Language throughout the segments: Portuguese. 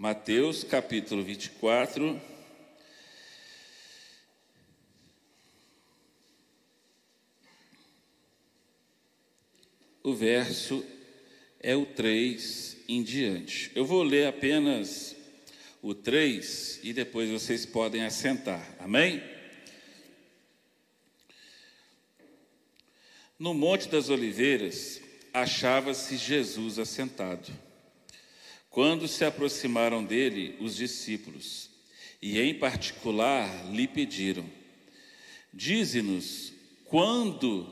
Mateus capítulo 24. O verso é o 3 em diante. Eu vou ler apenas o 3 e depois vocês podem assentar. Amém? No Monte das Oliveiras achava-se Jesus assentado. Quando se aproximaram dele os discípulos, e em particular lhe pediram: Dize-nos quando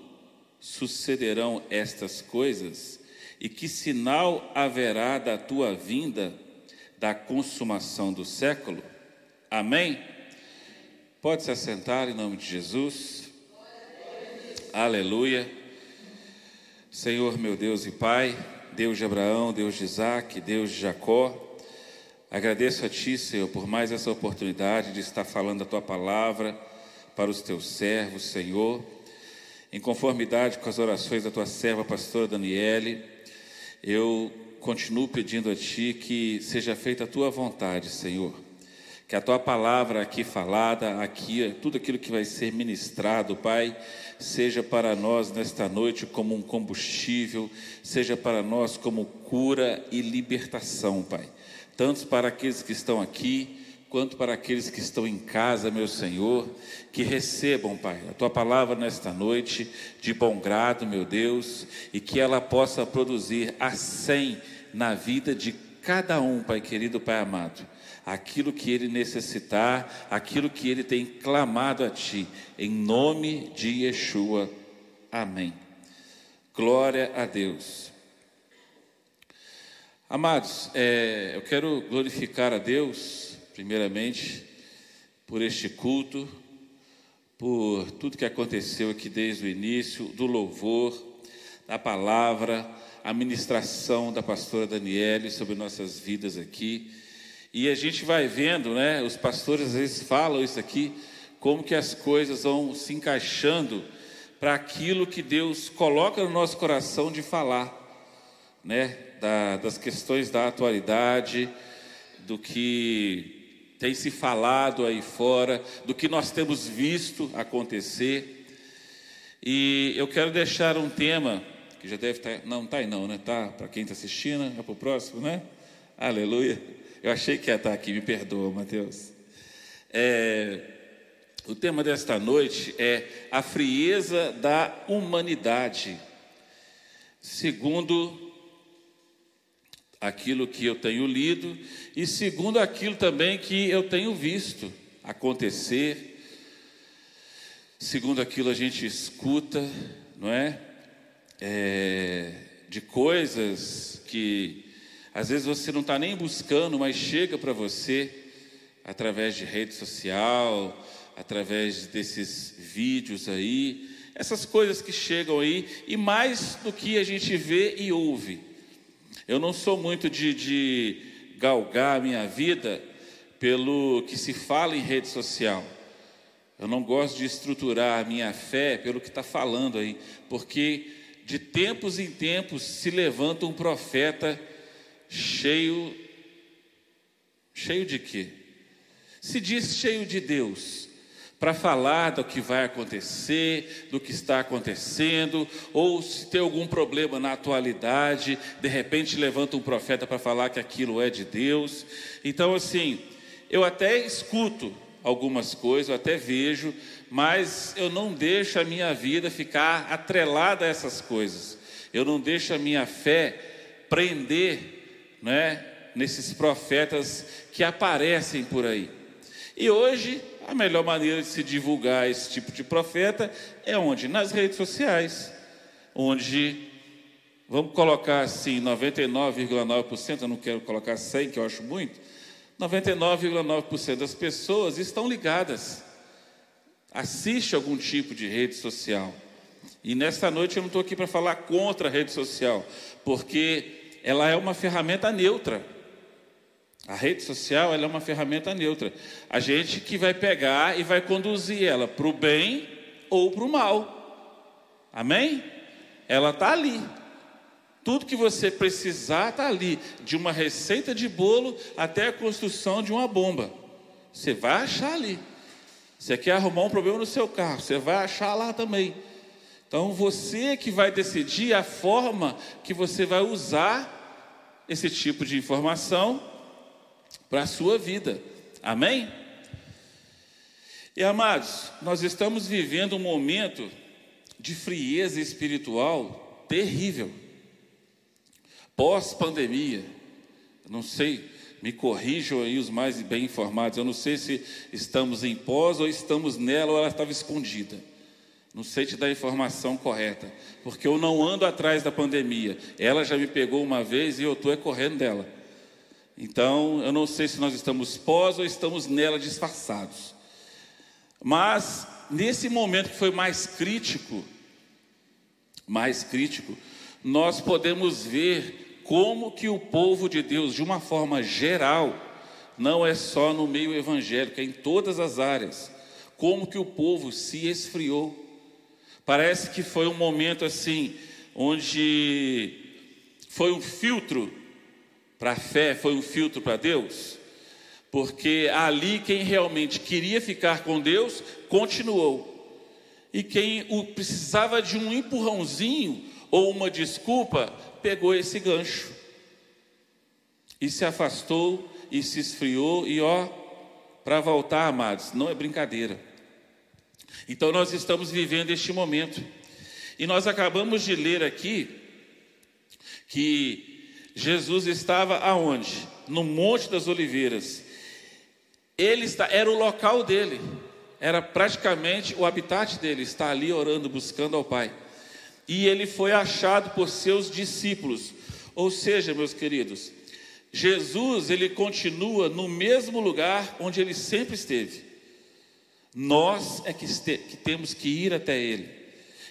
sucederão estas coisas e que sinal haverá da tua vinda, da consumação do século? Amém? Pode se assentar em nome de Jesus. Aleluia. Senhor meu Deus e Pai, Deus de Abraão, Deus de Isaac, Deus de Jacó, agradeço a Ti, Senhor, por mais essa oportunidade de estar falando a Tua palavra para os Teus servos, Senhor, em conformidade com as orações da Tua serva, pastora Daniele, eu continuo pedindo a Ti que seja feita a Tua vontade, Senhor. Que a Tua palavra aqui falada, aqui, tudo aquilo que vai ser ministrado, Pai, seja para nós nesta noite como um combustível, seja para nós como cura e libertação, Pai. Tanto para aqueles que estão aqui, quanto para aqueles que estão em casa, meu Senhor, que recebam, Pai, a tua palavra nesta noite de bom grado, meu Deus, e que ela possa produzir a cem na vida de cada um, Pai querido, Pai amado, aquilo que ele necessitar, aquilo que ele tem clamado a Ti, em nome de Yeshua. Amém. Glória a Deus. Amados, é, eu quero glorificar a Deus primeiramente, por este culto, por tudo que aconteceu aqui desde o início, do louvor, da palavra, a ministração da pastora Daniele sobre nossas vidas aqui. E a gente vai vendo, né? Os pastores às vezes falam isso aqui, como que as coisas vão se encaixando para aquilo que Deus coloca no nosso coração de falar, né? Da, das questões da atualidade, do que tem se falado aí fora, do que nós temos visto acontecer. E eu quero deixar um tema que já deve estar, tá, não está aí não, né? Tá para quem está assistindo, é para o próximo, né? Aleluia. Eu achei que ia estar aqui, me perdoa, Mateus. É, o tema desta noite é a frieza da humanidade, segundo aquilo que eu tenho lido e segundo aquilo também que eu tenho visto acontecer, segundo aquilo a gente escuta, não é? é de coisas que às vezes você não está nem buscando, mas chega para você através de rede social, através desses vídeos aí, essas coisas que chegam aí, e mais do que a gente vê e ouve. Eu não sou muito de, de galgar a minha vida pelo que se fala em rede social. Eu não gosto de estruturar a minha fé pelo que está falando aí, porque de tempos em tempos se levanta um profeta cheio. Cheio de quê? Se diz cheio de Deus, para falar do que vai acontecer, do que está acontecendo, ou se tem algum problema na atualidade, de repente levanta um profeta para falar que aquilo é de Deus. Então, assim, eu até escuto algumas coisas, eu até vejo, mas eu não deixo a minha vida ficar atrelada a essas coisas. Eu não deixo a minha fé prender, né, nesses profetas que aparecem por aí. E hoje a melhor maneira de se divulgar esse tipo de profeta é onde? Nas redes sociais, onde, vamos colocar assim, 99,9%, eu não quero colocar 100, que eu acho muito, 99,9% das pessoas estão ligadas, assiste algum tipo de rede social. E nesta noite eu não estou aqui para falar contra a rede social, porque ela é uma ferramenta neutra. A rede social é uma ferramenta neutra. A gente que vai pegar e vai conduzir ela para o bem ou para o mal. Amém? Ela está ali. Tudo que você precisar está ali, de uma receita de bolo até a construção de uma bomba. Você vai achar ali. Você quer arrumar um problema no seu carro, você vai achar lá também. Então você que vai decidir a forma que você vai usar esse tipo de informação para a sua vida. Amém? E amados, nós estamos vivendo um momento de frieza espiritual terrível. Pós-pandemia, não sei, me corrijam aí os mais bem informados, eu não sei se estamos em pós ou estamos nela ou ela estava escondida. Não sei te dar a informação correta, porque eu não ando atrás da pandemia. Ela já me pegou uma vez e eu estou é correndo dela. Então, eu não sei se nós estamos pós ou estamos nela disfarçados. Mas, nesse momento que foi mais crítico, mais crítico, nós podemos ver como que o povo de Deus, de uma forma geral, não é só no meio evangélico, é em todas as áreas, como que o povo se esfriou. Parece que foi um momento assim, onde foi um filtro para a fé, foi um filtro para Deus, porque ali quem realmente queria ficar com Deus continuou, e quem precisava de um empurrãozinho ou uma desculpa, pegou esse gancho e se afastou e se esfriou, e ó, para voltar, amados, não é brincadeira. Então nós estamos vivendo este momento. E nós acabamos de ler aqui que Jesus estava aonde? No Monte das Oliveiras. Ele está, era o local dele, era praticamente o habitat dele, está ali orando, buscando ao Pai. E ele foi achado por seus discípulos. Ou seja, meus queridos, Jesus, ele continua no mesmo lugar onde ele sempre esteve. Nós é que, este, que temos que ir até Ele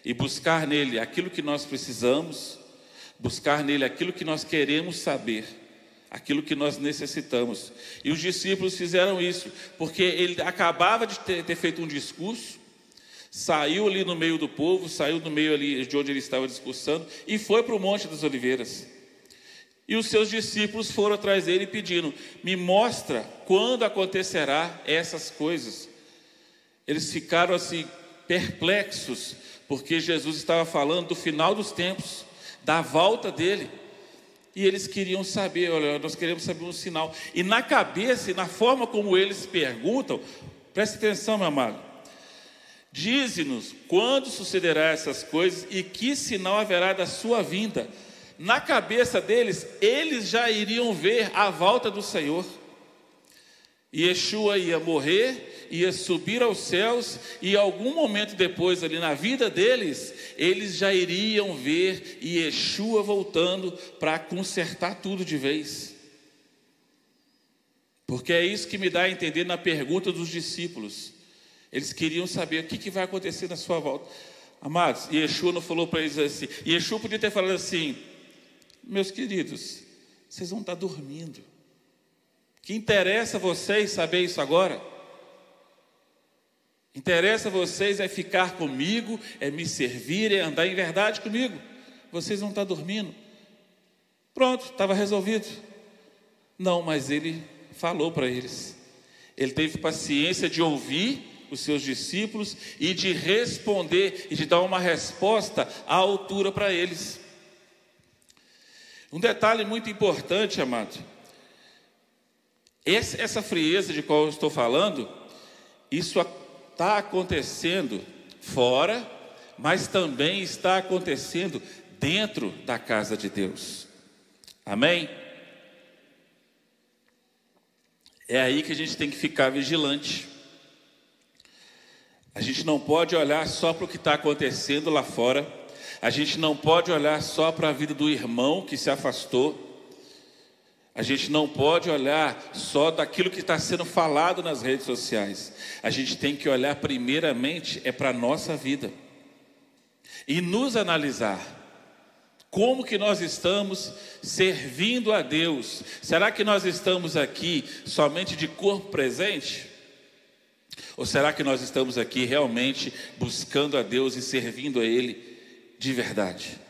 e buscar nele aquilo que nós precisamos, buscar nele aquilo que nós queremos saber, aquilo que nós necessitamos. E os discípulos fizeram isso, porque ele acabava de ter, ter feito um discurso, saiu ali no meio do povo, saiu do meio ali de onde ele estava discursando e foi para o Monte das Oliveiras. E os seus discípulos foram atrás dele pedindo: Me mostra quando acontecerá essas coisas. Eles ficaram assim perplexos, porque Jesus estava falando do final dos tempos, da volta dele. E eles queriam saber, olha, nós queremos saber um sinal. E na cabeça e na forma como eles perguntam, preste atenção, meu amado. Dize-nos quando sucederá essas coisas e que sinal haverá da sua vinda. Na cabeça deles, eles já iriam ver a volta do Senhor. Yeshua ia morrer, ia subir aos céus, e algum momento depois, ali na vida deles, eles já iriam ver Yeshua voltando para consertar tudo de vez. Porque é isso que me dá a entender na pergunta dos discípulos. Eles queriam saber o que, que vai acontecer na sua volta. Amados, Yeshua não falou para eles assim. Yeshua podia ter falado assim: Meus queridos, vocês vão estar dormindo. Que interessa vocês saber isso agora? Interessa vocês é ficar comigo, é me servir, é andar em verdade comigo. Vocês vão estar dormindo. Pronto, estava resolvido. Não, mas ele falou para eles. Ele teve paciência de ouvir os seus discípulos e de responder e de dar uma resposta à altura para eles. Um detalhe muito importante, amado, esse, essa frieza de qual eu estou falando, isso está acontecendo fora, mas também está acontecendo dentro da casa de Deus. Amém? É aí que a gente tem que ficar vigilante. A gente não pode olhar só para o que está acontecendo lá fora. A gente não pode olhar só para a vida do irmão que se afastou. A gente não pode olhar só daquilo que está sendo falado nas redes sociais. A gente tem que olhar primeiramente é para a nossa vida e nos analisar. Como que nós estamos servindo a Deus? Será que nós estamos aqui somente de corpo presente? Ou será que nós estamos aqui realmente buscando a Deus e servindo a Ele de verdade?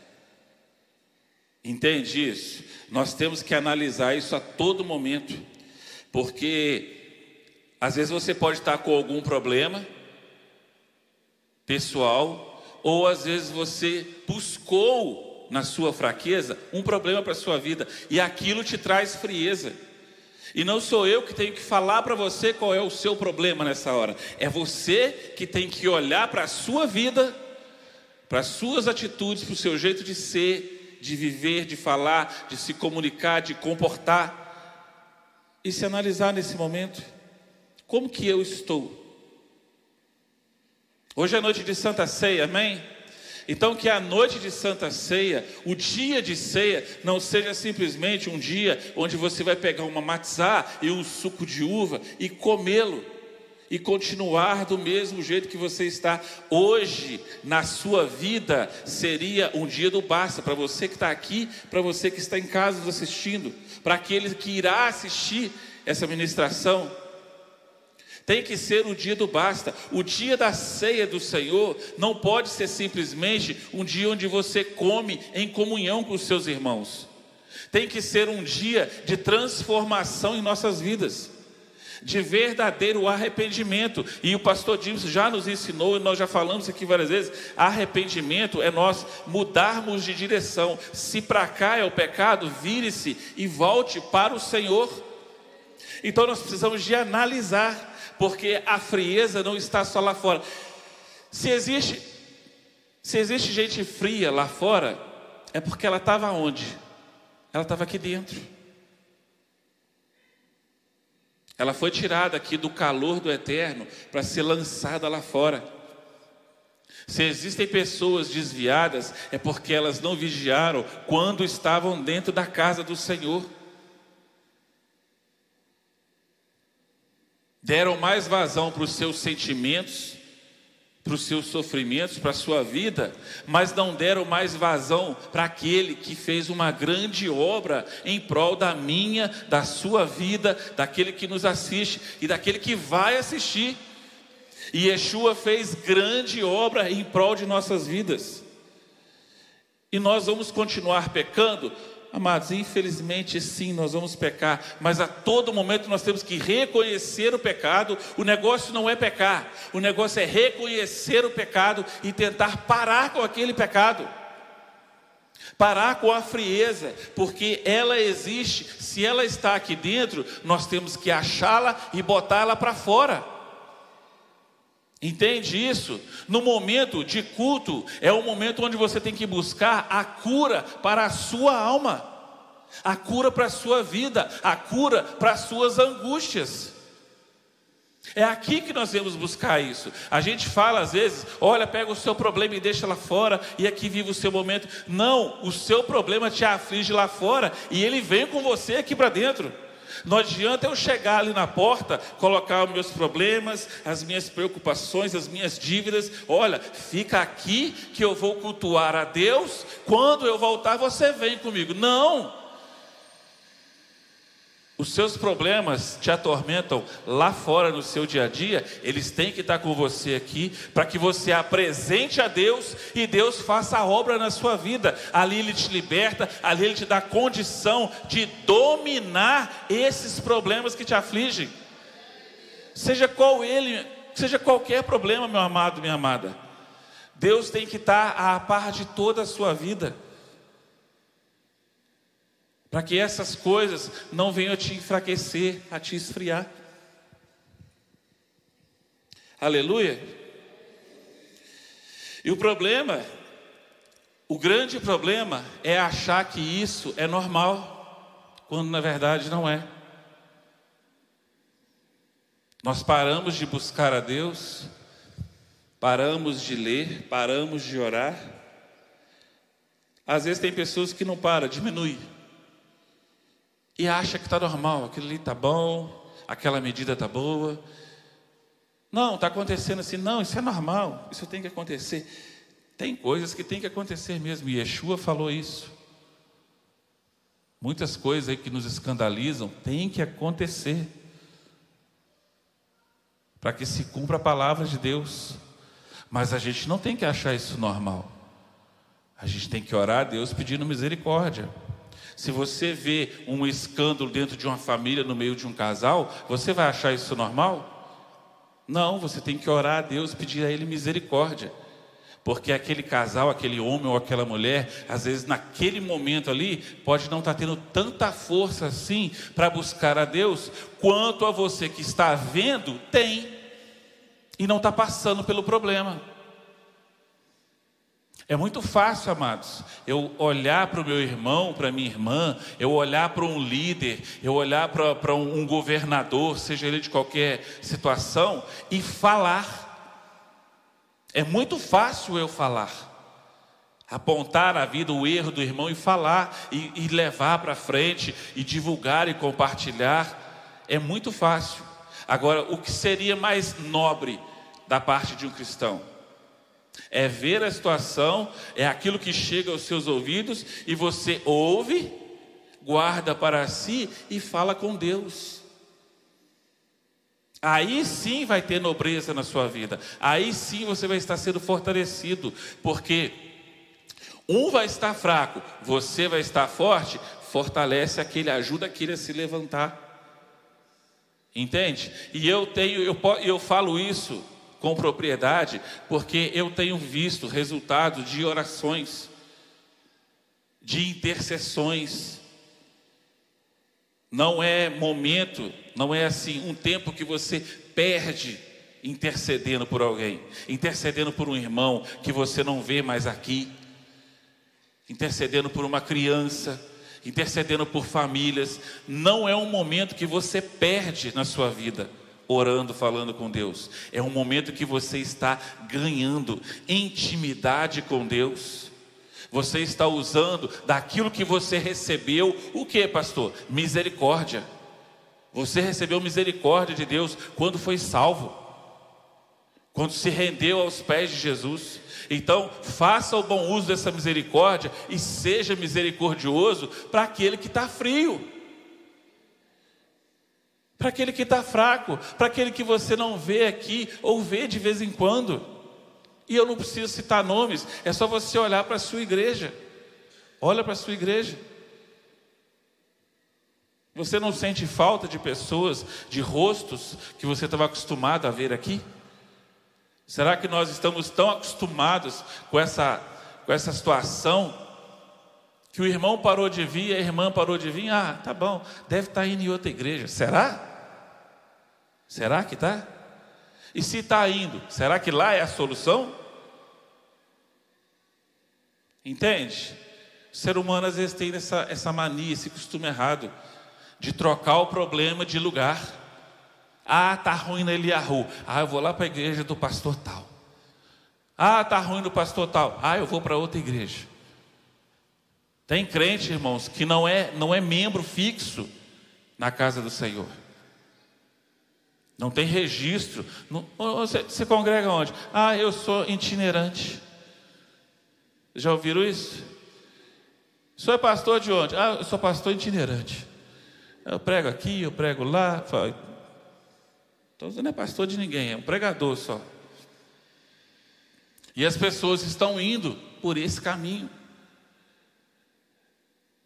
Entende isso? Nós temos que analisar isso a todo momento, porque às vezes você pode estar com algum problema pessoal, ou às vezes você buscou na sua fraqueza um problema para a sua vida e aquilo te traz frieza. E não sou eu que tenho que falar para você qual é o seu problema nessa hora. É você que tem que olhar para a sua vida, para as suas atitudes, para o seu jeito de ser, de viver, de falar, de se comunicar, de comportar e se analisar nesse momento. Como que eu estou? Hoje é noite de Santa Ceia, amém? Então, que a noite de Santa Ceia, o dia de ceia, não seja simplesmente um dia onde você vai pegar uma matzá e um suco de uva e comê-lo e continuar do mesmo jeito que você está hoje na sua vida seria um dia do basta para você que está aqui, para você que está em casa nos assistindo, para aquele que irá assistir essa ministração. Tem que ser o dia do basta. O dia da ceia do Senhor não pode ser simplesmente um dia onde você come em comunhão com os seus irmãos. Tem que ser um dia de transformação em nossas vidas, de verdadeiro arrependimento. E o pastor James já nos ensinou, e nós já falamos aqui várias vezes: arrependimento é nós mudarmos de direção. Se para cá é o pecado, vire-se e volte para o Senhor. Então nós precisamos de analisar porque a frieza não está só lá fora. Se existe, se existe gente fria lá fora, é porque ela estava onde? Ela estava aqui dentro. Ela foi tirada aqui do calor do eterno para ser lançada lá fora. Se existem pessoas desviadas, é porque elas não vigiaram quando estavam dentro da casa do Senhor. deram mais vazão para os seus sentimentos, para os seus sofrimentos, para a sua vida, mas não deram mais vazão para aquele que fez uma grande obra em prol da minha, da sua vida, daquele que nos assiste e daquele que vai assistir. E Yeshua fez grande obra em prol de nossas vidas. E nós vamos continuar pecando? Amados, infelizmente sim, nós vamos pecar, mas a todo momento nós temos que reconhecer o pecado. O negócio não é pecar, o negócio é reconhecer o pecado e tentar parar com aquele pecado. Parar com a frieza, porque ela existe, se ela está aqui dentro, nós temos que achá-la e botá-la para fora. Entende isso? No momento de culto, é o momento onde você tem que buscar a cura para a sua alma, a cura para a sua vida, a cura para as suas angústias. É aqui que nós vamos buscar isso. A gente fala às vezes, olha, pega o seu problema e deixa lá fora, e aqui vive o seu momento. Não, o seu problema te aflige lá fora, e ele vem com você aqui para dentro. Não adianta eu chegar ali na porta, colocar os meus problemas, as minhas preocupações, as minhas dívidas. Olha, fica aqui que eu vou cultuar a Deus. Quando eu voltar, você vem comigo. Não! Os seus problemas te atormentam lá fora no seu dia a dia, eles têm que estar com você aqui, para que você apresente a Deus e Deus faça a obra na sua vida. Ali Ele te liberta, ali Ele te dá condição de dominar esses problemas que te afligem. Seja qual ele, seja qualquer problema, meu amado, minha amada. Deus tem que estar a par de toda a sua vida para que essas coisas não venham a te enfraquecer, a te esfriar. Aleluia. E o problema, o grande problema é achar que isso é normal, quando na verdade não é. Nós paramos de buscar a Deus, paramos de ler, paramos de orar. Às vezes tem pessoas que não param, diminui e acha que está normal, aquilo ali está bom, aquela medida está boa. Não, está acontecendo assim, não, isso é normal, isso tem que acontecer. Tem coisas que tem que acontecer mesmo, e Yeshua falou isso. Muitas coisas aí que nos escandalizam tem que acontecer para que se cumpra a palavra de Deus. Mas a gente não tem que achar isso normal. A gente tem que orar a Deus pedindo misericórdia. Se você vê um escândalo dentro de uma família, no meio de um casal, você vai achar isso normal? Não, você tem que orar a Deus, pedir a Ele misericórdia. Porque aquele casal, aquele homem ou aquela mulher, às vezes naquele momento ali, pode não estar tendo tanta força assim para buscar a Deus, quanto a você que está vendo tem e não está passando pelo problema. É muito fácil, amados, eu olhar para o meu irmão, para minha irmã, eu olhar para um líder, eu olhar para um governador, seja ele de qualquer situação, e falar. É muito fácil eu falar, apontar a vida, o erro do irmão e falar, e, e levar para frente, e divulgar e compartilhar. É muito fácil. Agora, o que seria mais nobre da parte de um cristão? É ver a situação, é aquilo que chega aos seus ouvidos e você ouve, guarda para si e fala com Deus. Aí sim vai ter nobreza na sua vida. Aí sim você vai estar sendo fortalecido, porque um vai estar fraco, você vai estar forte, fortalece aquele, ajuda aquele a se levantar. Entende? E eu tenho, eu, eu falo isso com propriedade, porque eu tenho visto resultados de orações, de intercessões. Não é momento, não é assim um tempo que você perde intercedendo por alguém, intercedendo por um irmão que você não vê mais aqui, intercedendo por uma criança, intercedendo por famílias. Não é um momento que você perde na sua vida orando, falando com Deus. É um momento que você está ganhando intimidade com Deus. Você está usando daquilo que você recebeu, o que, pastor? Misericórdia. Você recebeu misericórdia de Deus quando foi salvo, quando se rendeu aos pés de Jesus. Então, faça o bom uso dessa misericórdia e seja misericordioso para aquele que está frio para aquele que está fraco, para aquele que você não vê aqui ou vê de vez em quando. E eu não preciso citar nomes, é só você olhar para a sua igreja. Olha para a sua igreja. Você não sente falta de pessoas, de rostos que você estava acostumado a ver aqui? Será que nós estamos tão acostumados com essa, com essa situação que o irmão parou de vir, a irmã parou de vir? Ah, tá bom, deve estar tá indo em outra igreja. Será? Será que está? E se está indo, será que lá é a solução? Entende? O ser humano às vezes tem essa, essa mania, esse costume errado, de trocar o problema de lugar. Ah, tá ruim na Eliahu. Ah, eu vou lá para a igreja do pastor tal. Ah, tá ruim do pastor tal. Ah, eu vou para outra igreja. Tem crente, irmãos, que não é não é membro fixo na casa do Senhor. Não tem registro. você, você congrega onde? Ah, eu sou itinerante. Já ouviram isso? É pastor de onde? Ah, eu sou pastor itinerante. Eu prego aqui, eu prego lá. Então você não é pastor de ninguém, é um pregador só. E as pessoas estão indo por esse caminho.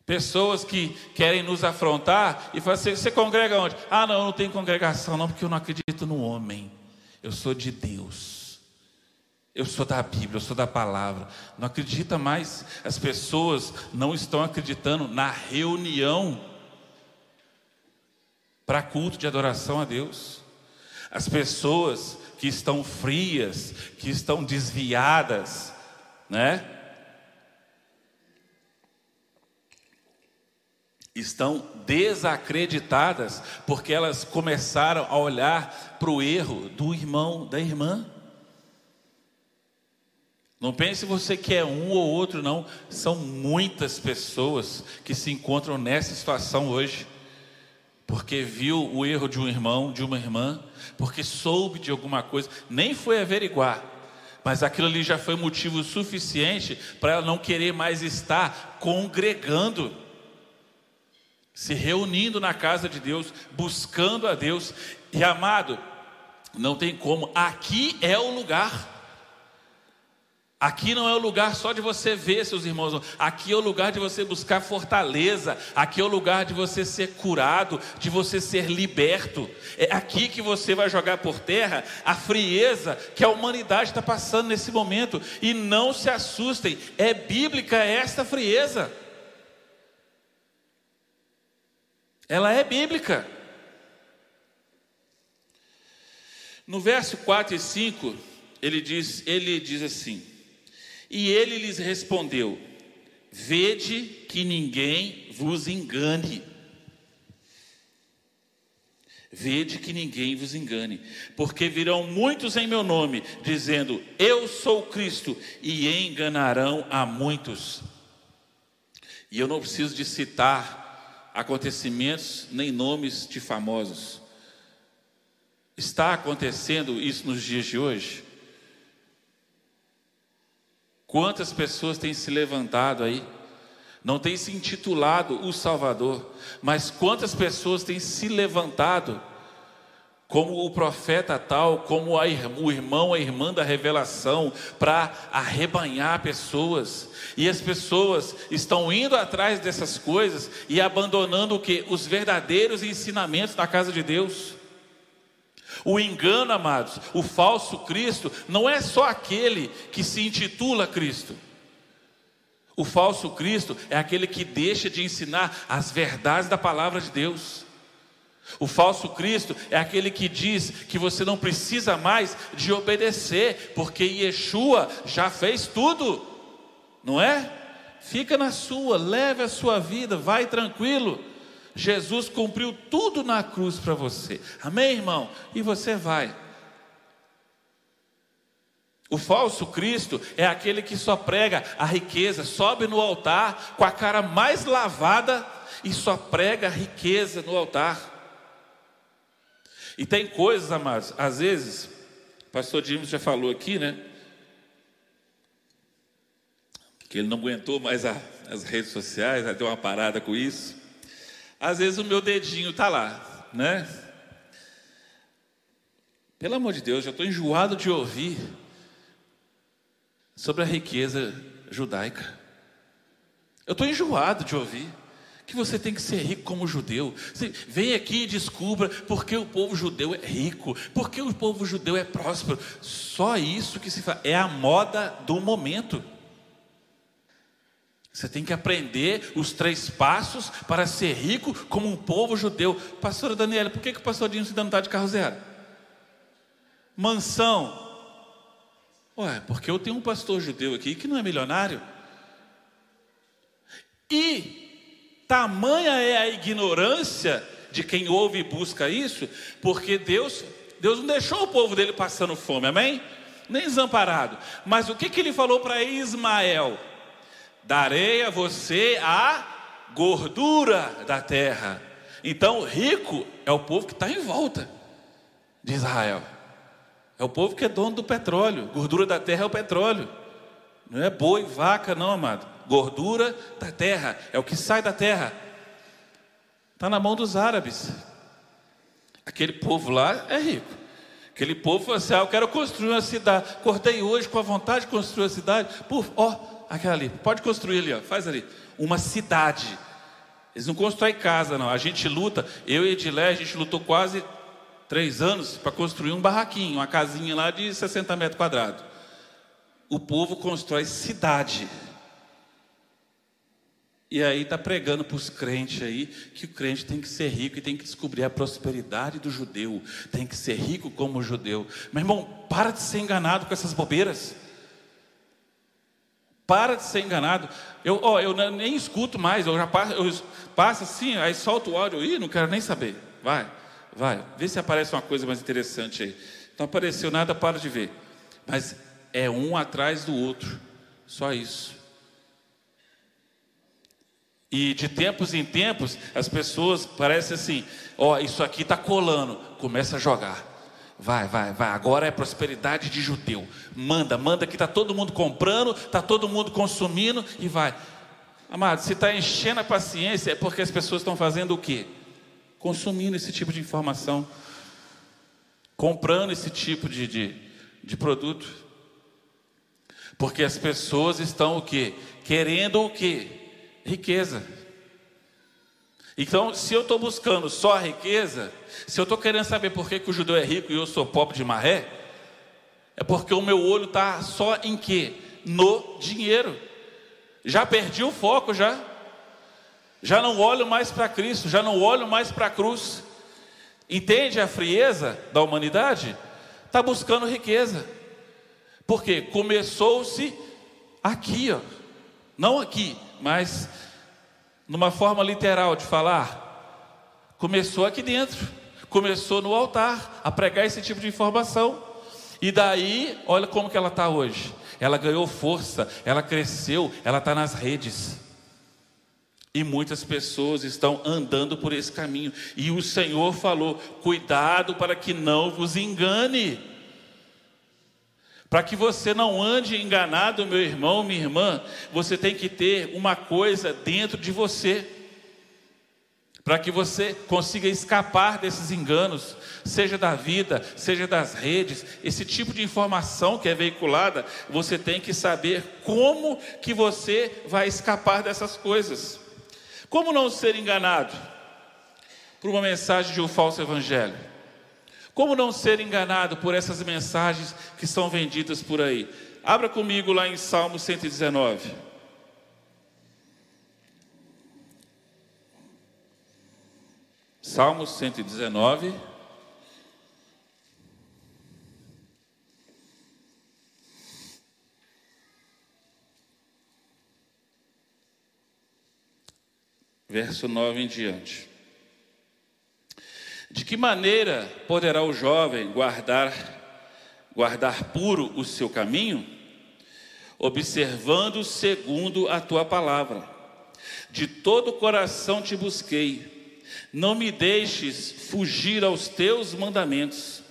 Pessoas que querem nos afrontar e falam assim: você congrega onde? Ah, não, não tenho congregação, não, porque eu não acredito no homem. Eu sou de Deus. Eu sou da Bíblia, eu sou da palavra. Não acredita mais. As pessoas não estão acreditando na reunião para culto de adoração a Deus. As pessoas que estão frias, que estão desviadas, né? Estão desacreditadas porque elas começaram a olhar para o erro do irmão, da irmã. Não pense você que é um ou outro, não. São muitas pessoas que se encontram nessa situação hoje, porque viu o erro de um irmão, de uma irmã, porque soube de alguma coisa, nem foi averiguar, mas aquilo ali já foi motivo suficiente para ela não querer mais estar congregando se reunindo na casa de Deus, buscando a Deus. E amado, não tem como, aqui é o lugar. Aqui não é o lugar só de você ver seus irmãos, aqui é o lugar de você buscar fortaleza, aqui é o lugar de você ser curado, de você ser liberto. É aqui que você vai jogar por terra a frieza que a humanidade está passando nesse momento. E não se assustem, é bíblica esta frieza. Ela é bíblica. No verso 4 e 5, ele diz, ele diz assim: e ele lhes respondeu: Vede que ninguém vos engane. Vede que ninguém vos engane, porque virão muitos em meu nome, dizendo: Eu sou Cristo, e enganarão a muitos. E eu não preciso de citar acontecimentos nem nomes de famosos. Está acontecendo isso nos dias de hoje? Quantas pessoas têm se levantado aí? Não tem se intitulado o Salvador, mas quantas pessoas têm se levantado como o profeta tal, como a, o irmão, a irmã da revelação, para arrebanhar pessoas. E as pessoas estão indo atrás dessas coisas e abandonando o que? Os verdadeiros ensinamentos da casa de Deus. O engano, amados, o falso Cristo, não é só aquele que se intitula Cristo. O falso Cristo é aquele que deixa de ensinar as verdades da palavra de Deus. O falso Cristo é aquele que diz que você não precisa mais de obedecer, porque Yeshua já fez tudo, não é? Fica na sua, leve a sua vida, vai tranquilo. Jesus cumpriu tudo na cruz para você. Amém, irmão? E você vai. O falso Cristo é aquele que só prega a riqueza, sobe no altar com a cara mais lavada e só prega a riqueza no altar. E tem coisas, amados, às vezes, o pastor Dimas já falou aqui, né? Que ele não aguentou mais a, as redes sociais, deu uma parada com isso. Às vezes o meu dedinho está lá, né? Pelo amor de Deus, já estou enjoado de ouvir sobre a riqueza judaica. Eu estou enjoado de ouvir que você tem que ser rico como judeu. Você vem aqui e descubra porque o povo judeu é rico, porque o povo judeu é próspero. Só isso que se faz. É a moda do momento. Você tem que aprender os três passos para ser rico como um povo judeu. Pastora Daniela, por que, que o pastor Dinho se dá de carro zero? Mansão. Ué, porque eu tenho um pastor judeu aqui que não é milionário. E tamanha é a ignorância de quem ouve e busca isso, porque Deus, Deus não deixou o povo dele passando fome, amém? Nem desamparado. Mas o que, que ele falou para Ismael? darei a você a gordura da terra. Então, rico é o povo que está em volta de Israel. É o povo que é dono do petróleo. Gordura da terra é o petróleo. Não é boi, vaca, não, amado. Gordura da terra é o que sai da terra. Está na mão dos árabes. Aquele povo lá é rico. Aquele povo falou assim: ah, eu quero construir uma cidade. Acordei hoje com a vontade de construir uma cidade. Por, ó, aquela ali, pode construir ali, ó, faz ali. Uma cidade. Eles não constroem casa, não. A gente luta, eu e Edilé, a gente lutou quase três anos para construir um barraquinho, uma casinha lá de 60 metros quadrados. O povo constrói cidade. E aí está pregando para os crentes aí que o crente tem que ser rico e tem que descobrir a prosperidade do judeu, tem que ser rico como o judeu. Meu irmão, para de ser enganado com essas bobeiras. Para de ser enganado. Eu, ó, eu nem escuto mais, eu já passo, eu passo assim, aí solto o áudio, e não quero nem saber. Vai, vai, vê se aparece uma coisa mais interessante aí. Não apareceu nada, para de ver. Mas é um atrás do outro, só isso. E de tempos em tempos, as pessoas parecem assim: ó, isso aqui está colando, começa a jogar. Vai, vai, vai. Agora é prosperidade de judeu. Manda, manda que está todo mundo comprando, está todo mundo consumindo e vai. Amado, se está enchendo a paciência é porque as pessoas estão fazendo o quê? Consumindo esse tipo de informação, comprando esse tipo de, de, de produto. Porque as pessoas estão o quê? Querendo o quê? Riqueza. Então, se eu estou buscando só a riqueza, se eu estou querendo saber por que, que o judeu é rico e eu sou pobre de maré, é porque o meu olho está só em quê? No dinheiro. Já perdi o foco, já. Já não olho mais para Cristo, já não olho mais para a cruz. Entende a frieza da humanidade? Está buscando riqueza. Porque começou-se aqui, ó. Não aqui, mas numa forma literal de falar, começou aqui dentro, começou no altar a pregar esse tipo de informação. E daí, olha como que ela está hoje. Ela ganhou força, ela cresceu, ela está nas redes. E muitas pessoas estão andando por esse caminho. E o Senhor falou: cuidado para que não vos engane. Para que você não ande enganado, meu irmão, minha irmã, você tem que ter uma coisa dentro de você. Para que você consiga escapar desses enganos, seja da vida, seja das redes, esse tipo de informação que é veiculada, você tem que saber como que você vai escapar dessas coisas. Como não ser enganado por uma mensagem de um falso evangelho? Como não ser enganado por essas mensagens que são vendidas por aí? Abra comigo lá em Salmo 119. Salmo 119. Verso 9 em diante. De que maneira poderá o jovem guardar guardar puro o seu caminho? Observando segundo a tua palavra. De todo o coração te busquei. Não me deixes fugir aos teus mandamentos.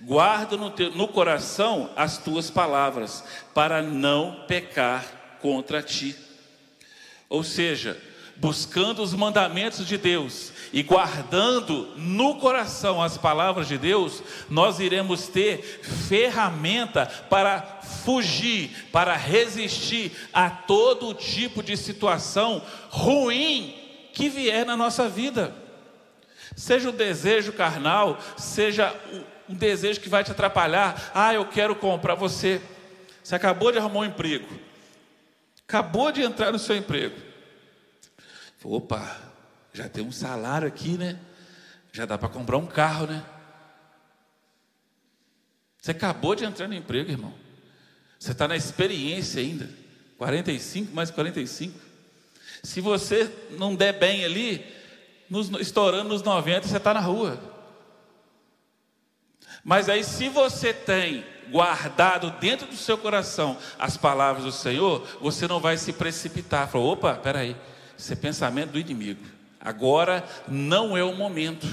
Guarda no, teu, no coração as tuas palavras, para não pecar contra ti. Ou seja, buscando os mandamentos de Deus e guardando no coração as palavras de Deus, nós iremos ter ferramenta para fugir, para resistir a todo tipo de situação ruim que vier na nossa vida. Seja o desejo carnal, seja um desejo que vai te atrapalhar. Ah, eu quero comprar você. Você acabou de arrumar um emprego. Acabou de entrar no seu emprego Opa, já tem um salário aqui, né? Já dá para comprar um carro, né? Você acabou de entrar no emprego, irmão. Você está na experiência ainda. 45 mais 45. Se você não der bem ali, nos, estourando nos 90, você está na rua. Mas aí, se você tem guardado dentro do seu coração as palavras do Senhor, você não vai se precipitar. Falou, opa, peraí. aí isso é pensamento do inimigo. Agora não é o momento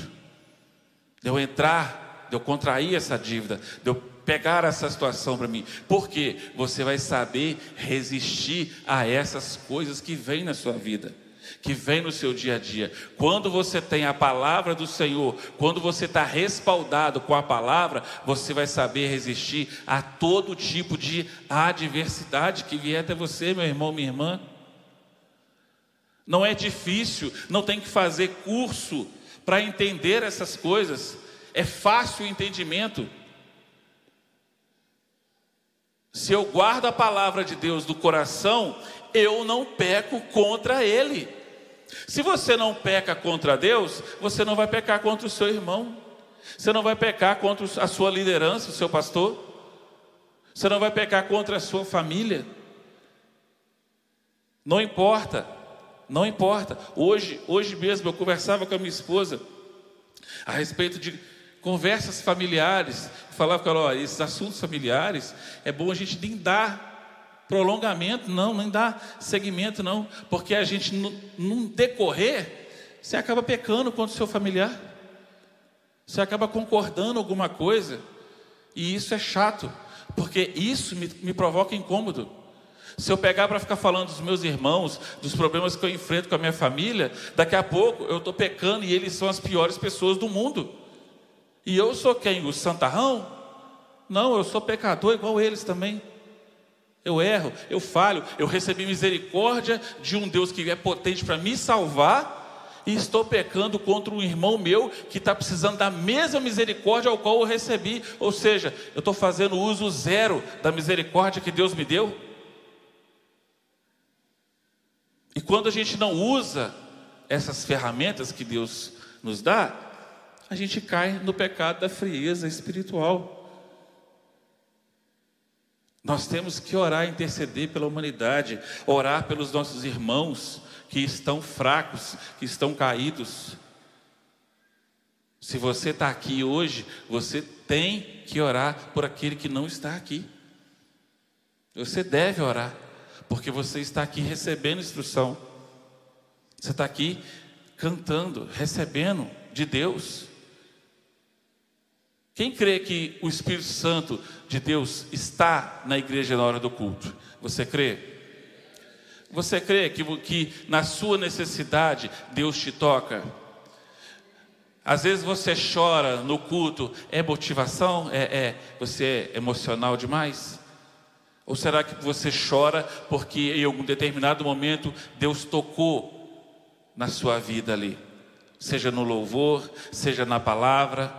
de eu entrar, de eu contrair essa dívida, de eu pegar essa situação para mim. Porque você vai saber resistir a essas coisas que vêm na sua vida que vem no seu dia a dia. Quando você tem a palavra do Senhor, quando você está respaldado com a palavra, você vai saber resistir a todo tipo de adversidade que vier até você, meu irmão, minha irmã. Não é difícil, não tem que fazer curso para entender essas coisas. É fácil o entendimento. Se eu guardo a palavra de Deus do coração, eu não peco contra Ele. Se você não peca contra Deus, você não vai pecar contra o seu irmão. Você não vai pecar contra a sua liderança, o seu pastor. Você não vai pecar contra a sua família. Não importa. Não importa. Hoje, hoje mesmo eu conversava com a minha esposa a respeito de conversas familiares. Falava com ela, esses assuntos familiares é bom a gente nem dar prolongamento, não, nem dar segmento, não, porque a gente, num decorrer, você acaba pecando contra o seu familiar, você acaba concordando alguma coisa, e isso é chato, porque isso me, me provoca incômodo. Se eu pegar para ficar falando dos meus irmãos, dos problemas que eu enfrento com a minha família, daqui a pouco eu estou pecando e eles são as piores pessoas do mundo. E eu sou quem? O santarrão? Não, eu sou pecador igual eles também. Eu erro, eu falho, eu recebi misericórdia de um Deus que é potente para me salvar e estou pecando contra um irmão meu que está precisando da mesma misericórdia ao qual eu recebi. Ou seja, eu estou fazendo uso zero da misericórdia que Deus me deu. E quando a gente não usa essas ferramentas que Deus nos dá, a gente cai no pecado da frieza espiritual. Nós temos que orar interceder pela humanidade, orar pelos nossos irmãos que estão fracos, que estão caídos. Se você está aqui hoje, você tem que orar por aquele que não está aqui. Você deve orar, porque você está aqui recebendo instrução. Você está aqui cantando, recebendo de Deus. Quem crê que o Espírito Santo de Deus está na igreja na hora do culto? Você crê? Você crê que, que na sua necessidade Deus te toca? Às vezes você chora no culto, é motivação? É, é você é emocional demais? Ou será que você chora porque em algum determinado momento Deus tocou na sua vida ali? Seja no louvor, seja na palavra.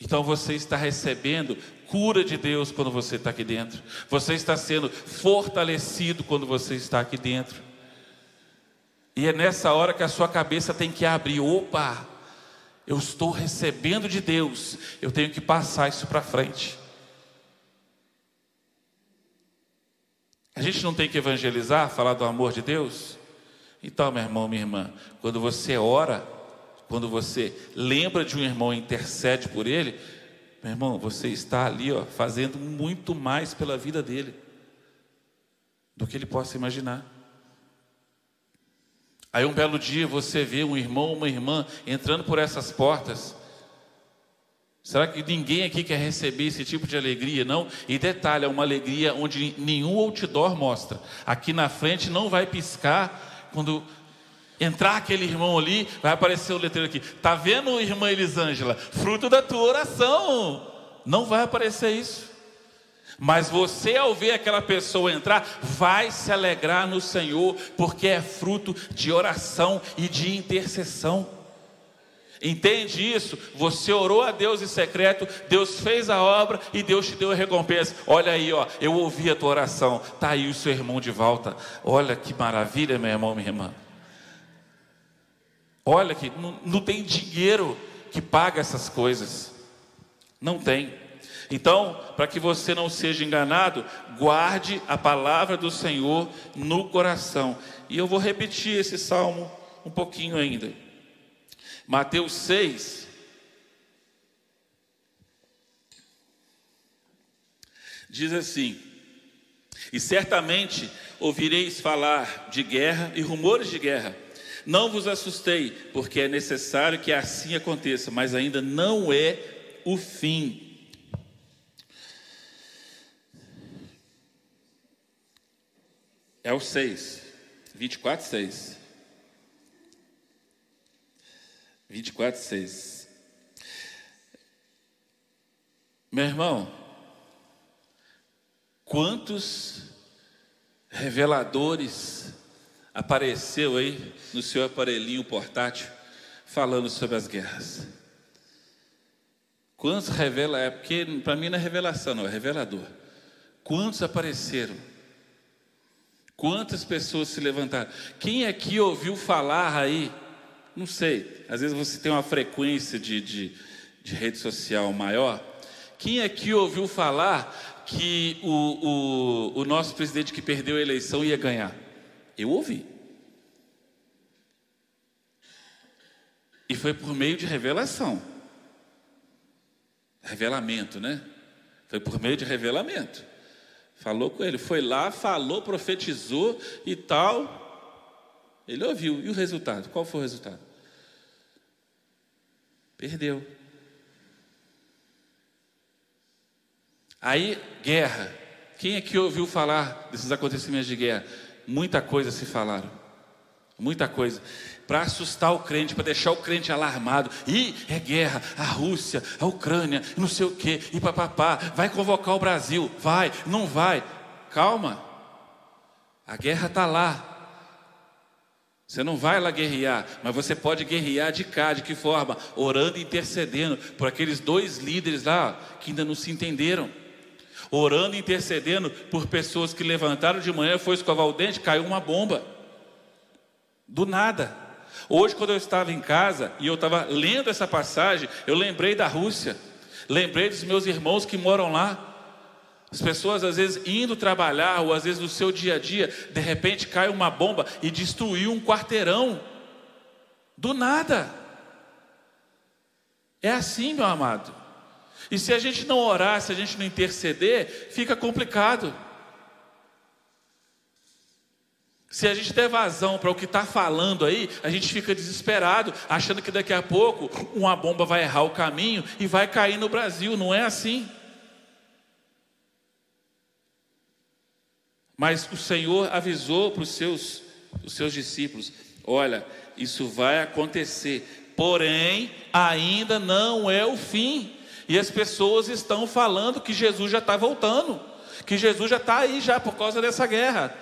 Então você está recebendo cura de Deus quando você está aqui dentro. Você está sendo fortalecido quando você está aqui dentro. E é nessa hora que a sua cabeça tem que abrir. Opa, eu estou recebendo de Deus. Eu tenho que passar isso para frente. A gente não tem que evangelizar, falar do amor de Deus? Então, meu irmão, minha irmã, quando você ora, quando você lembra de um irmão e intercede por ele, meu irmão, você está ali ó, fazendo muito mais pela vida dele do que ele possa imaginar. Aí um belo dia você vê um irmão, uma irmã entrando por essas portas. Será que ninguém aqui quer receber esse tipo de alegria? Não? E detalhe, é uma alegria onde nenhum outdoor mostra. Aqui na frente não vai piscar quando entrar aquele irmão ali, vai aparecer o letreiro aqui. Tá vendo, irmã Elisângela? Fruto da tua oração. Não vai aparecer isso. Mas você, ao ver aquela pessoa entrar, vai se alegrar no Senhor, porque é fruto de oração e de intercessão. Entende isso? Você orou a Deus em secreto, Deus fez a obra e Deus te deu a recompensa. Olha aí, ó, eu ouvi a tua oração. Tá aí o seu irmão de volta. Olha que maravilha, meu irmão, minha irmã. Olha que não, não tem dinheiro que paga essas coisas. Não tem. Então, para que você não seja enganado, guarde a palavra do Senhor no coração. E eu vou repetir esse salmo um pouquinho ainda. Mateus 6. Diz assim: E certamente ouvireis falar de guerra e rumores de guerra não vos assustei, porque é necessário que assim aconteça, mas ainda não é o fim. É o 6, 24, 6. 24, 6. Meu irmão, quantos reveladores apareceu aí no seu aparelhinho portátil falando sobre as guerras. Quantos revela, é porque para mim não é revelação, não, é revelador. Quantos apareceram? Quantas pessoas se levantaram? Quem aqui ouviu falar aí? Não sei, às vezes você tem uma frequência de, de, de rede social maior. Quem aqui ouviu falar que o, o, o nosso presidente que perdeu a eleição ia ganhar? Eu ouvi. E foi por meio de revelação. Revelamento, né? Foi por meio de revelamento. Falou com ele, foi lá, falou, profetizou e tal. Ele ouviu. E o resultado? Qual foi o resultado? Perdeu. Aí, guerra. Quem é que ouviu falar desses acontecimentos de guerra? muita coisa se falaram. Muita coisa. Para assustar o crente, para deixar o crente alarmado. E é guerra, a Rússia, a Ucrânia, não sei o quê, e papapá. Vai convocar o Brasil, vai, não vai. Calma. A guerra está lá. Você não vai lá guerrear, mas você pode guerrear de cá, de que forma? Orando e intercedendo por aqueles dois líderes lá que ainda não se entenderam. Orando e intercedendo por pessoas que levantaram de manhã, foi escovar o dente, caiu uma bomba. Do nada. Hoje, quando eu estava em casa e eu estava lendo essa passagem, eu lembrei da Rússia, lembrei dos meus irmãos que moram lá. As pessoas às vezes indo trabalhar, ou às vezes no seu dia a dia, de repente cai uma bomba e destruiu um quarteirão. Do nada. É assim, meu amado. E se a gente não orar, se a gente não interceder, fica complicado. Se a gente der vazão para o que está falando aí, a gente fica desesperado, achando que daqui a pouco uma bomba vai errar o caminho e vai cair no Brasil. Não é assim. Mas o Senhor avisou para os seus, os seus discípulos: olha, isso vai acontecer, porém ainda não é o fim. E as pessoas estão falando que Jesus já está voltando, que Jesus já está aí já por causa dessa guerra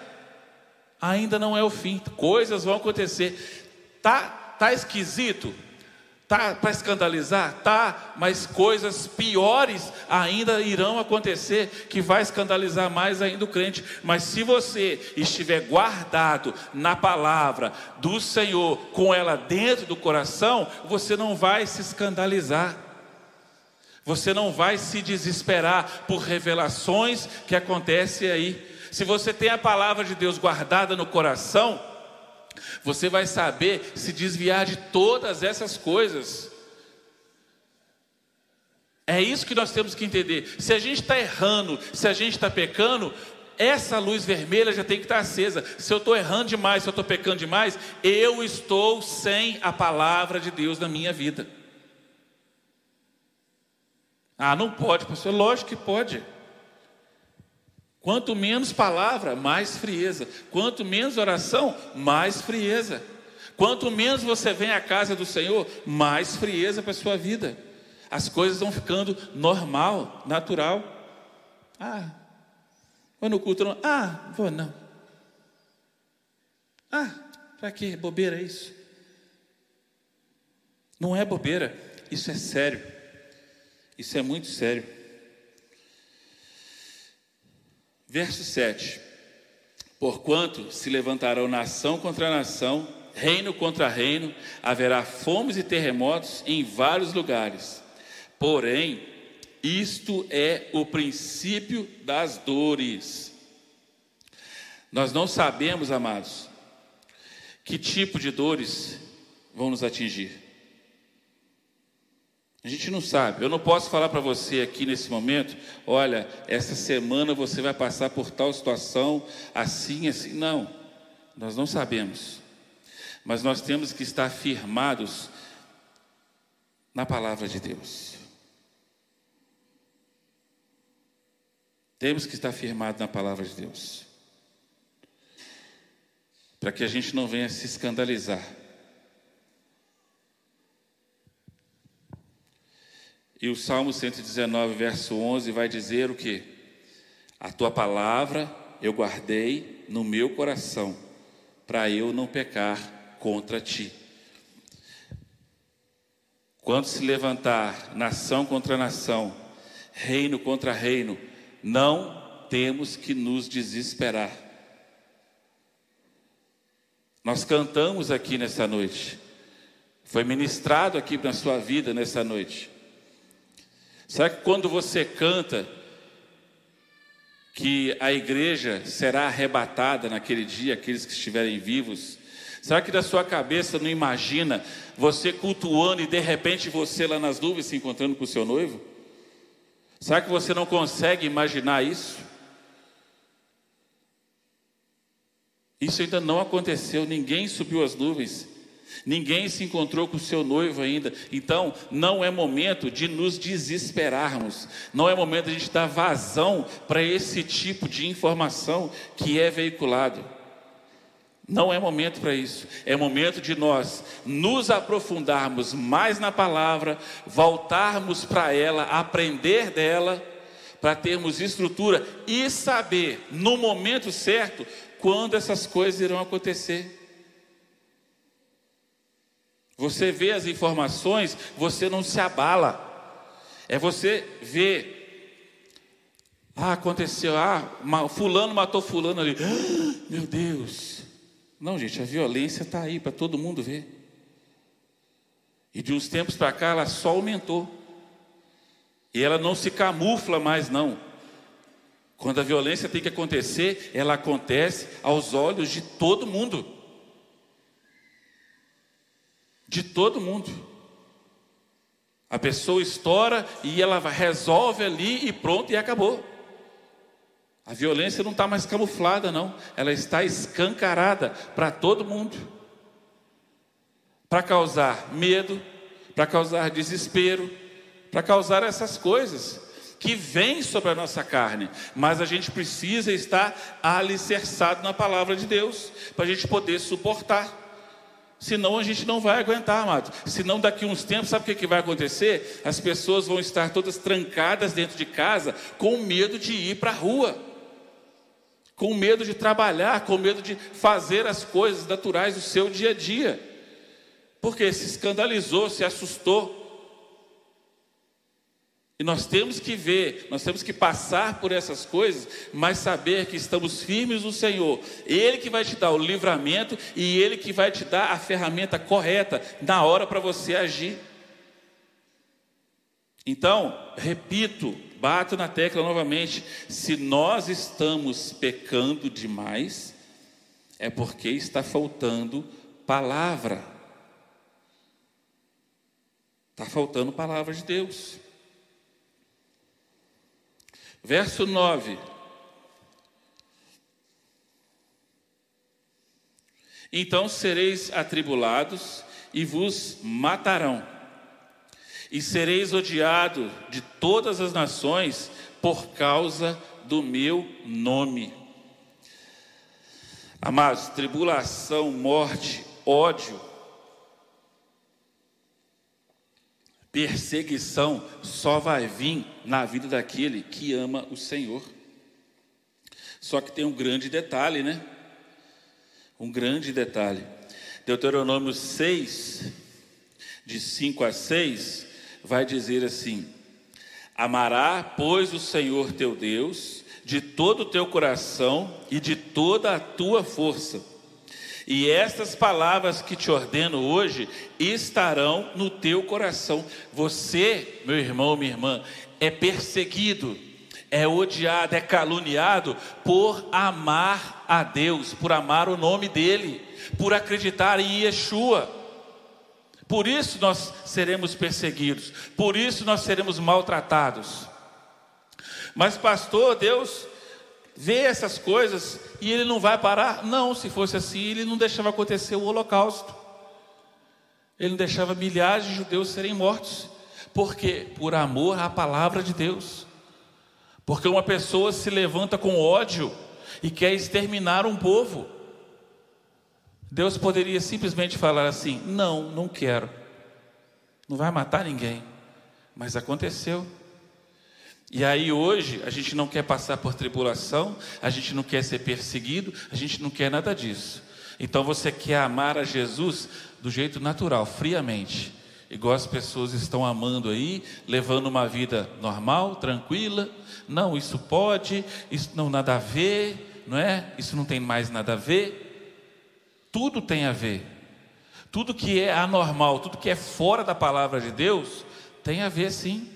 ainda não é o fim, coisas vão acontecer. Tá, tá esquisito? Tá para escandalizar? Tá, mas coisas piores ainda irão acontecer que vai escandalizar mais ainda o crente. Mas se você estiver guardado na palavra do Senhor, com ela dentro do coração, você não vai se escandalizar. Você não vai se desesperar por revelações que acontecem aí. Se você tem a palavra de Deus guardada no coração, você vai saber se desviar de todas essas coisas. É isso que nós temos que entender. Se a gente está errando, se a gente está pecando, essa luz vermelha já tem que estar acesa. Se eu estou errando demais, se eu estou pecando demais, eu estou sem a palavra de Deus na minha vida. Ah, não pode, pastor. Lógico que pode. Quanto menos palavra, mais frieza. Quanto menos oração, mais frieza. Quanto menos você vem à casa do Senhor, mais frieza para a sua vida. As coisas vão ficando normal, natural. Ah, vou no culto não. Ah, vou não. Ah, para que bobeira isso? Não é bobeira, isso é sério. Isso é muito sério. Verso 7: Porquanto se levantarão nação contra nação, reino contra reino, haverá fomes e terremotos em vários lugares. Porém, isto é o princípio das dores. Nós não sabemos, amados, que tipo de dores vão nos atingir. A gente não sabe. Eu não posso falar para você aqui nesse momento, olha, essa semana você vai passar por tal situação, assim, assim. Não, nós não sabemos. Mas nós temos que estar firmados na palavra de Deus. Temos que estar firmados na palavra de Deus. Para que a gente não venha se escandalizar. E o Salmo 119, verso 11, vai dizer o que? A tua palavra eu guardei no meu coração, para eu não pecar contra ti. Quando se levantar nação contra nação, reino contra reino, não temos que nos desesperar. Nós cantamos aqui nessa noite, foi ministrado aqui na sua vida nessa noite. Será que quando você canta que a igreja será arrebatada naquele dia, aqueles que estiverem vivos, será que da sua cabeça não imagina você cultuando e de repente você lá nas nuvens se encontrando com o seu noivo? Será que você não consegue imaginar isso? Isso ainda não aconteceu, ninguém subiu as nuvens. Ninguém se encontrou com o seu noivo ainda. Então, não é momento de nos desesperarmos. Não é momento de a gente dar vazão para esse tipo de informação que é veiculado. Não é momento para isso. É momento de nós nos aprofundarmos mais na palavra, voltarmos para ela, aprender dela, para termos estrutura e saber no momento certo quando essas coisas irão acontecer. Você vê as informações, você não se abala. É você ver. Ah, aconteceu. Ah, fulano matou fulano ali. Meu Deus. Não, gente, a violência está aí para todo mundo ver. E de uns tempos para cá ela só aumentou. E ela não se camufla mais, não. Quando a violência tem que acontecer, ela acontece aos olhos de todo mundo. De todo mundo. A pessoa estoura e ela resolve ali e pronto, e acabou. A violência não está mais camuflada, não. Ela está escancarada para todo mundo. Para causar medo, para causar desespero, para causar essas coisas que vêm sobre a nossa carne. Mas a gente precisa estar alicerçado na palavra de Deus, para a gente poder suportar. Senão a gente não vai aguentar, amado. Senão daqui uns tempos, sabe o que, que vai acontecer? As pessoas vão estar todas trancadas dentro de casa, com medo de ir para a rua com medo de trabalhar, com medo de fazer as coisas naturais do seu dia a dia, porque se escandalizou, se assustou. E nós temos que ver, nós temos que passar por essas coisas, mas saber que estamos firmes no Senhor. Ele que vai te dar o livramento e Ele que vai te dar a ferramenta correta na hora para você agir. Então, repito, bato na tecla novamente: se nós estamos pecando demais, é porque está faltando palavra. Está faltando palavra de Deus. Verso 9. Então sereis atribulados e vos matarão e sereis odiado de todas as nações por causa do meu nome. Amados, tribulação, morte, ódio, perseguição só vai vir na vida daquele que ama o Senhor. Só que tem um grande detalhe, né? Um grande detalhe. Deuteronômio 6, de 5 a 6, vai dizer assim: Amará, pois, o Senhor teu Deus de todo o teu coração e de toda a tua força. E estas palavras que te ordeno hoje estarão no teu coração. Você, meu irmão, minha irmã, é perseguido, é odiado, é caluniado por amar a Deus, por amar o nome dEle, por acreditar em Yeshua. Por isso nós seremos perseguidos, por isso nós seremos maltratados. Mas, pastor, Deus vê essas coisas e ele não vai parar? Não, se fosse assim, ele não deixava acontecer o holocausto. Ele não deixava milhares de judeus serem mortos. Por quê? Por amor à palavra de Deus. Porque uma pessoa se levanta com ódio e quer exterminar um povo. Deus poderia simplesmente falar assim: não, não quero, não vai matar ninguém, mas aconteceu. E aí hoje a gente não quer passar por tribulação, a gente não quer ser perseguido, a gente não quer nada disso. Então você quer amar a Jesus do jeito natural, friamente, igual as pessoas estão amando aí, levando uma vida normal, tranquila. Não, isso pode, isso não nada a ver, não é? Isso não tem mais nada a ver. Tudo tem a ver. Tudo que é anormal, tudo que é fora da palavra de Deus, tem a ver sim.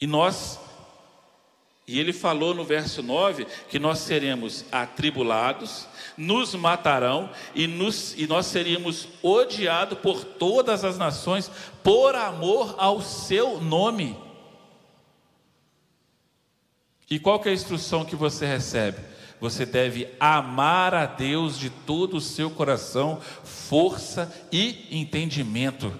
E nós, e ele falou no verso 9 que nós seremos atribulados, nos matarão e, nos, e nós seríamos odiados por todas as nações por amor ao seu nome. E qual que é a instrução que você recebe? você deve amar a Deus de todo o seu coração, força e entendimento.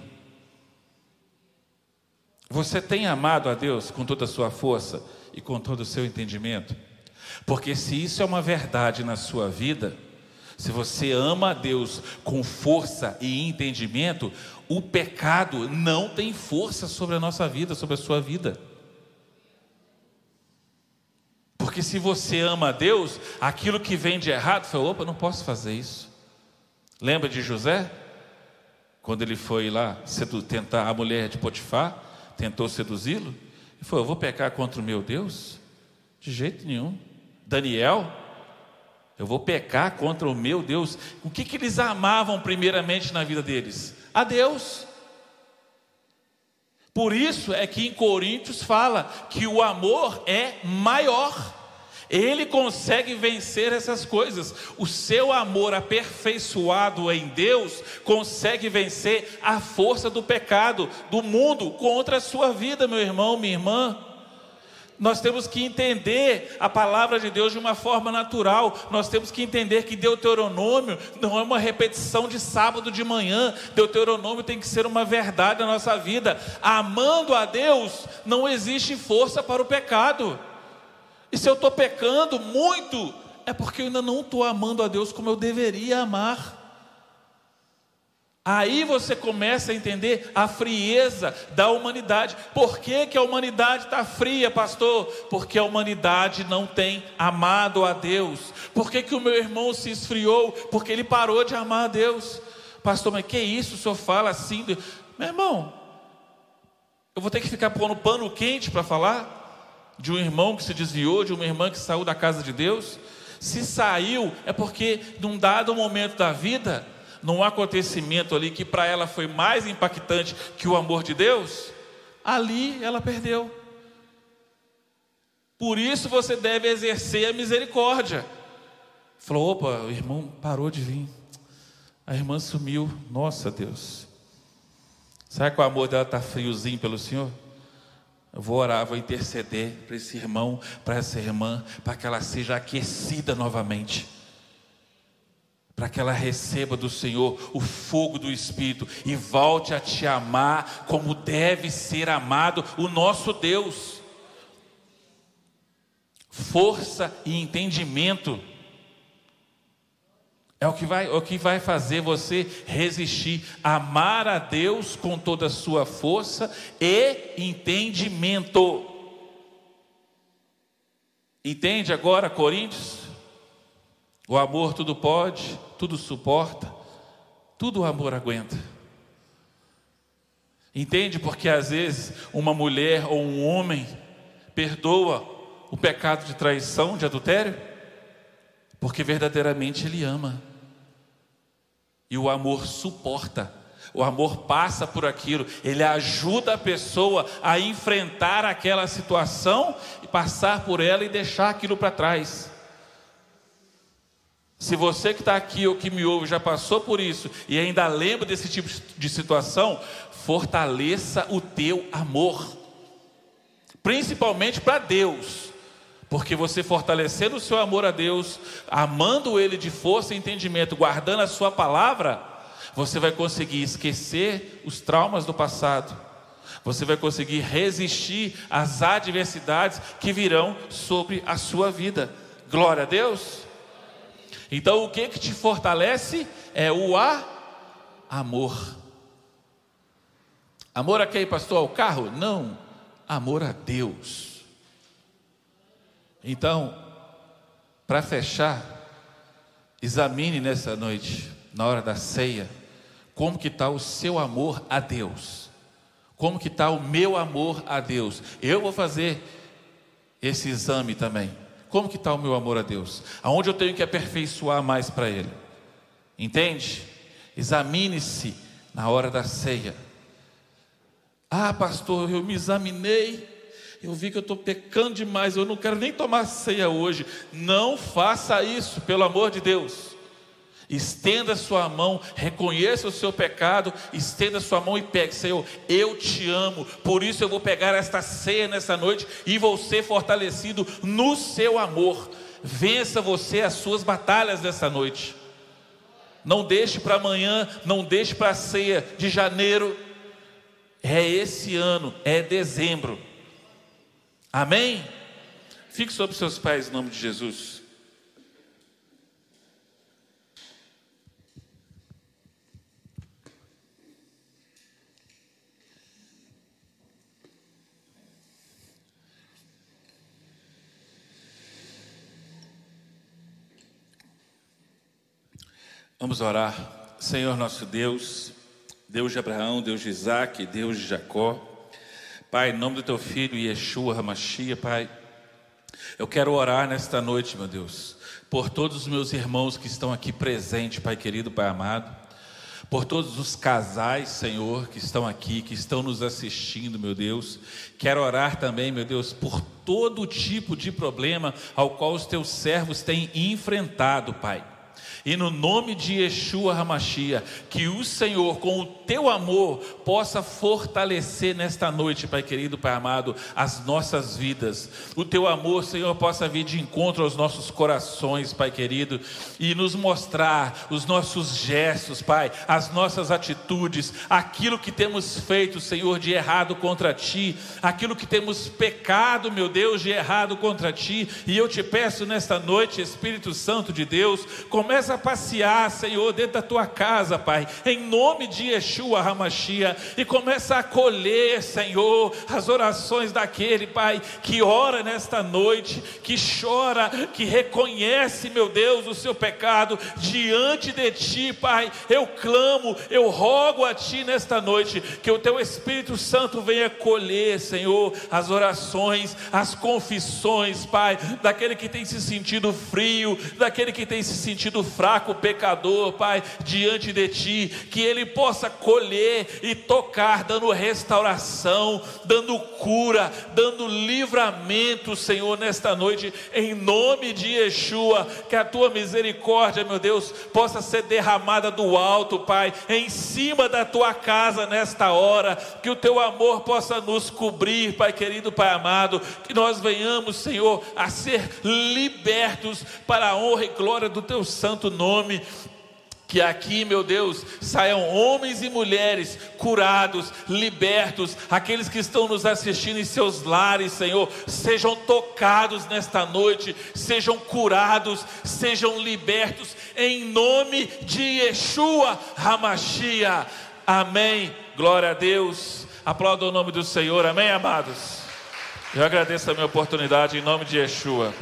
Você tem amado a Deus com toda a sua força e com todo o seu entendimento? Porque se isso é uma verdade na sua vida, Se você ama a Deus com força e entendimento, o pecado não tem força sobre a nossa vida, sobre a sua vida. Porque se você ama a Deus, aquilo que vem de errado, fala, opa, não posso fazer isso. Lembra de José? Quando ele foi lá tentar a mulher de Potifar, tentou seduzi-lo, ele falou: Eu vou pecar contra o meu Deus? De jeito nenhum. Daniel, eu vou pecar contra o meu Deus. O que, que eles amavam primeiramente na vida deles? A Deus. Por isso é que em Coríntios fala que o amor é maior. Ele consegue vencer essas coisas. O seu amor aperfeiçoado em Deus consegue vencer a força do pecado, do mundo contra a sua vida, meu irmão, minha irmã. Nós temos que entender a palavra de Deus de uma forma natural. Nós temos que entender que Deuteronômio não é uma repetição de sábado de manhã. Deuteronômio tem que ser uma verdade na nossa vida. Amando a Deus, não existe força para o pecado. E se eu estou pecando muito, é porque eu ainda não estou amando a Deus como eu deveria amar. Aí você começa a entender a frieza da humanidade. Por que, que a humanidade está fria, pastor? Porque a humanidade não tem amado a Deus. Por que, que o meu irmão se esfriou? Porque ele parou de amar a Deus. Pastor, mas que isso? O senhor fala assim? Meu irmão, eu vou ter que ficar pondo pano quente para falar? De um irmão que se desviou, de uma irmã que saiu da casa de Deus. Se saiu, é porque num dado momento da vida, num acontecimento ali que para ela foi mais impactante que o amor de Deus, ali ela perdeu. Por isso você deve exercer a misericórdia. Falou: opa, o irmão parou de vir. A irmã sumiu. Nossa Deus. Será que o amor dela está friozinho pelo Senhor? Eu vou orar, vou interceder para esse irmão, para essa irmã, para que ela seja aquecida novamente. Para que ela receba do Senhor o fogo do Espírito e volte a te amar como deve ser amado o nosso Deus. Força e entendimento é o que vai, o que vai fazer você resistir, amar a Deus com toda a sua força e entendimento. Entende agora, Coríntios? O amor tudo pode, tudo suporta, tudo o amor aguenta. Entende porque às vezes uma mulher ou um homem perdoa o pecado de traição, de adultério? Porque verdadeiramente ele ama. E o amor suporta, o amor passa por aquilo, ele ajuda a pessoa a enfrentar aquela situação e passar por ela e deixar aquilo para trás. Se você que está aqui ou que me ouve já passou por isso e ainda lembra desse tipo de situação, fortaleça o teu amor, principalmente para Deus. Porque você fortalecendo o seu amor a Deus, amando Ele de força e entendimento, guardando a Sua palavra, você vai conseguir esquecer os traumas do passado, você vai conseguir resistir às adversidades que virão sobre a sua vida. Glória a Deus. Então, o que que te fortalece é o a amor. Amor a quem, pastor? Ao carro? Não. Amor a Deus. Então, para fechar, examine nessa noite, na hora da ceia, como que está o seu amor a Deus. Como que está o meu amor a Deus. Eu vou fazer esse exame também. Como que está o meu amor a Deus? Aonde eu tenho que aperfeiçoar mais para Ele? Entende? Examine-se na hora da ceia. Ah, pastor, eu me examinei eu vi que eu estou pecando demais, eu não quero nem tomar ceia hoje. Não faça isso, pelo amor de Deus. Estenda sua mão, reconheça o seu pecado, estenda sua mão e pegue, Senhor, eu te amo, por isso eu vou pegar esta ceia nessa noite e vou ser fortalecido no seu amor. Vença você as suas batalhas nessa noite. Não deixe para amanhã, não deixe para a ceia de janeiro. É esse ano, é dezembro. Amém? Fique sobre seus pés em nome de Jesus. Vamos orar. Senhor nosso Deus, Deus de Abraão, Deus de Isaac, Deus de Jacó. Pai, em nome do teu filho Yeshua Hamashia, Pai, eu quero orar nesta noite, meu Deus, por todos os meus irmãos que estão aqui presentes, Pai querido, Pai amado, por todos os casais, Senhor, que estão aqui, que estão nos assistindo, meu Deus. Quero orar também, meu Deus, por todo tipo de problema ao qual os teus servos têm enfrentado, Pai. E no nome de Yeshua Hamashia, que o Senhor, com o teu amor, possa fortalecer nesta noite, Pai querido, Pai amado, as nossas vidas. O teu amor, Senhor, possa vir de encontro aos nossos corações, Pai querido, e nos mostrar os nossos gestos, Pai, as nossas atitudes, aquilo que temos feito, Senhor, de errado contra ti, aquilo que temos pecado, meu Deus, de errado contra ti. E eu te peço nesta noite, Espírito Santo de Deus, começa a passear, Senhor, dentro da tua casa, Pai, em nome de Yeshua Hamashia, e começa a acolher, Senhor, as orações daquele, Pai, que ora nesta noite, que chora, que reconhece, meu Deus, o seu pecado diante de Ti, Pai. Eu clamo, eu rogo a Ti nesta noite, que o Teu Espírito Santo venha colher, Senhor, as orações, as confissões, Pai, daquele que tem se sentido frio, daquele que tem se sentido fraco pecador, Pai, diante de Ti, que ele possa colher e tocar, dando restauração, dando cura, dando livramento, Senhor, nesta noite, em nome de Yeshua, que a Tua misericórdia, meu Deus, possa ser derramada do alto, Pai, em cima da Tua casa nesta hora, que o Teu amor possa nos cobrir, Pai querido, Pai amado, que nós venhamos, Senhor, a ser libertos para a honra e glória do Teu santo nome. Que aqui, meu Deus, saiam homens e mulheres curados, libertos, aqueles que estão nos assistindo em seus lares, Senhor, sejam tocados nesta noite, sejam curados, sejam libertos, em nome de Yeshua Hamashia. Amém. Glória a Deus. Aplauda o nome do Senhor. Amém, amados. Eu agradeço a minha oportunidade em nome de Yeshua.